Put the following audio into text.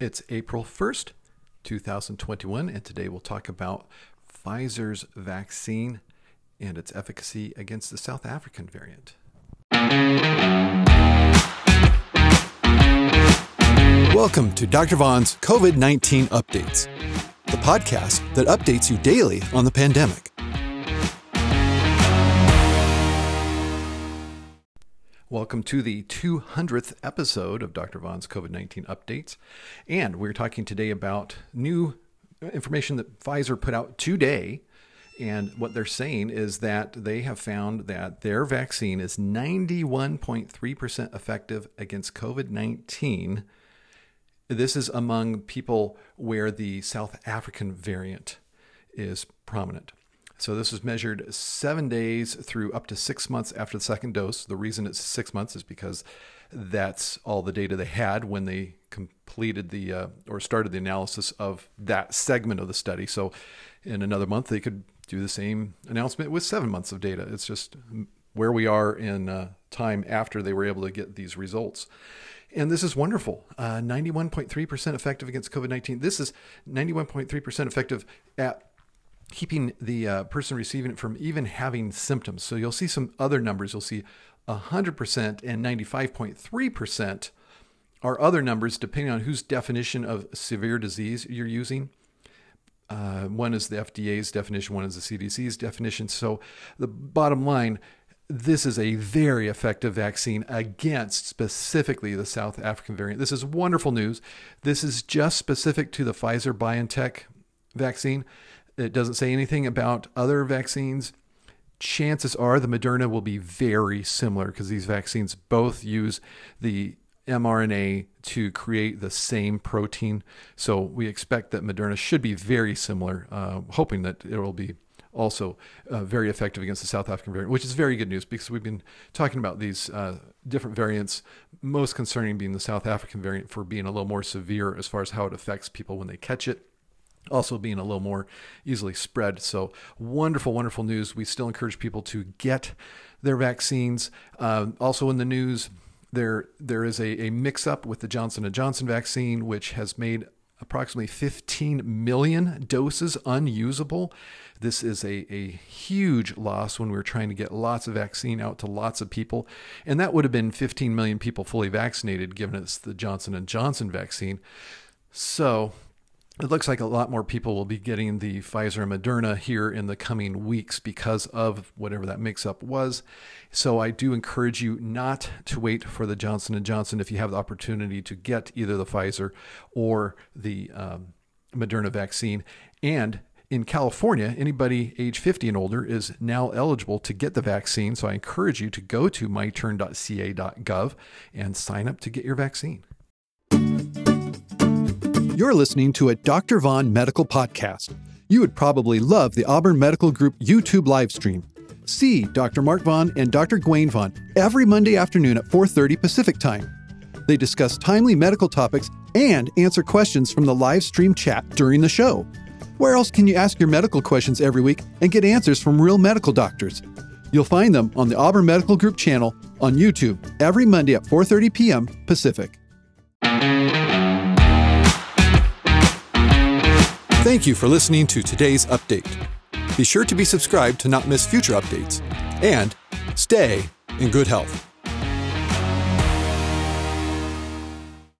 It's April 1st, 2021, and today we'll talk about Pfizer's vaccine and its efficacy against the South African variant. Welcome to Dr. Vaughn's COVID 19 Updates, the podcast that updates you daily on the pandemic. Welcome to the 200th episode of Dr. Vaughn's COVID 19 updates. And we're talking today about new information that Pfizer put out today. And what they're saying is that they have found that their vaccine is 91.3% effective against COVID 19. This is among people where the South African variant is prominent. So this was measured seven days through up to six months after the second dose. The reason it's six months is because that's all the data they had when they completed the uh, or started the analysis of that segment of the study. So in another month, they could do the same announcement with seven months of data. It's just where we are in uh, time after they were able to get these results. And this is wonderful. Uh, 91.3% effective against COVID 19. This is 91.3% effective at keeping the uh, person receiving it from even having symptoms. So you'll see some other numbers. You'll see 100% and 95.3% are other numbers depending on whose definition of severe disease you're using. Uh, one is the FDA's definition, one is the CDC's definition. So the bottom line, this is a very effective vaccine against specifically the South African variant. This is wonderful news. This is just specific to the Pfizer BioNTech vaccine. It doesn't say anything about other vaccines. Chances are the Moderna will be very similar because these vaccines both use the mRNA to create the same protein. So we expect that Moderna should be very similar, uh, hoping that it will be also uh, very effective against the South African variant, which is very good news because we've been talking about these uh, different variants, most concerning being the South African variant for being a little more severe as far as how it affects people when they catch it also being a little more easily spread. So wonderful, wonderful news. We still encourage people to get their vaccines. Uh, also in the news, there there is a, a mix up with the Johnson and Johnson vaccine, which has made approximately 15 million doses unusable. This is a, a huge loss when we were trying to get lots of vaccine out to lots of people. And that would have been 15 million people fully vaccinated, given it's the Johnson and Johnson vaccine. So it looks like a lot more people will be getting the Pfizer and Moderna here in the coming weeks because of whatever that mix-up was. So I do encourage you not to wait for the Johnson and Johnson if you have the opportunity to get either the Pfizer or the um, Moderna vaccine. And in California, anybody age 50 and older is now eligible to get the vaccine. So I encourage you to go to myturn.ca.gov and sign up to get your vaccine. You're listening to a Dr. Vaughn medical podcast. You would probably love the Auburn Medical Group YouTube live stream. See Dr. Mark Vaughn and Dr. Gwen Vaughn every Monday afternoon at 4:30 Pacific Time. They discuss timely medical topics and answer questions from the live stream chat during the show. Where else can you ask your medical questions every week and get answers from real medical doctors? You'll find them on the Auburn Medical Group channel on YouTube every Monday at 4:30 p.m. Pacific. Thank you for listening to today's update. Be sure to be subscribed to not miss future updates. And stay in good health.